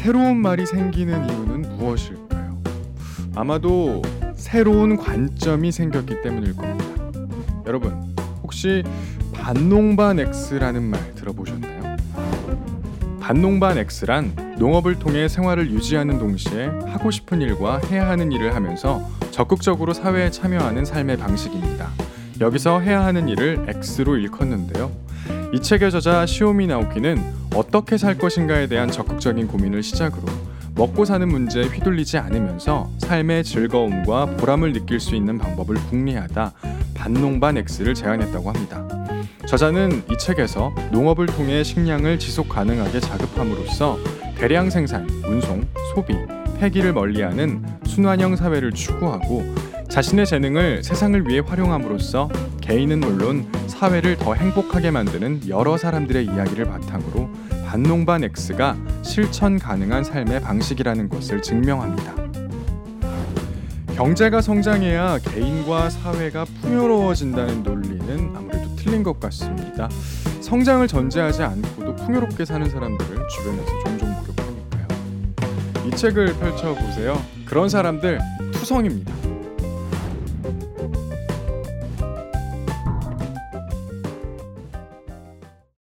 새로운 말이 생기는 이유는 무엇일까요? 아마도 새로운 관점이 생겼기 때문일 겁니다. 여러분, 혹시 반농반 X라는 말 들어보셨나요? 반농반 X란 농업을 통해 생활을 유지하는 동시에 하고 싶은 일과 해야 하는 일을 하면서 적극적으로 사회에 참여하는 삶의 방식입니다. 여기서 해야 하는 일을 X로 일컫는데요. 이 책의 저자 시오미 나오키는 어떻게 살 것인가에 대한 적극적인 고민을 시작으로 먹고 사는 문제에 휘둘리지 않으면서 삶의 즐거움과 보람을 느낄 수 있는 방법을 궁리하다 반농반 X를 제안했다고 합니다. 저자는 이 책에서 농업을 통해 식량을 지속 가능하게 자급함으로써 대량 생산, 운송, 소비, 폐기를 멀리하는 순환형 사회를 추구하고 자신의 재능을 세상을 위해 활용함으로써 개인은 물론 사회를 더 행복하게 만드는 여러 사람들의 이야기를 바탕으로 반농반 X가 실천 가능한 삶의 방식이라는 것을 증명합니다. 경제가 성장해야 개인과 사회가 풍요로워진다는 논리는 아무래도 틀린 것 같습니다. 성장을 전제하지 않고도 풍요롭게 사는 사람들을 주변에서 종종 목격하니까요. 이 책을 펼쳐 보세요. 그런 사람들 투성입니다.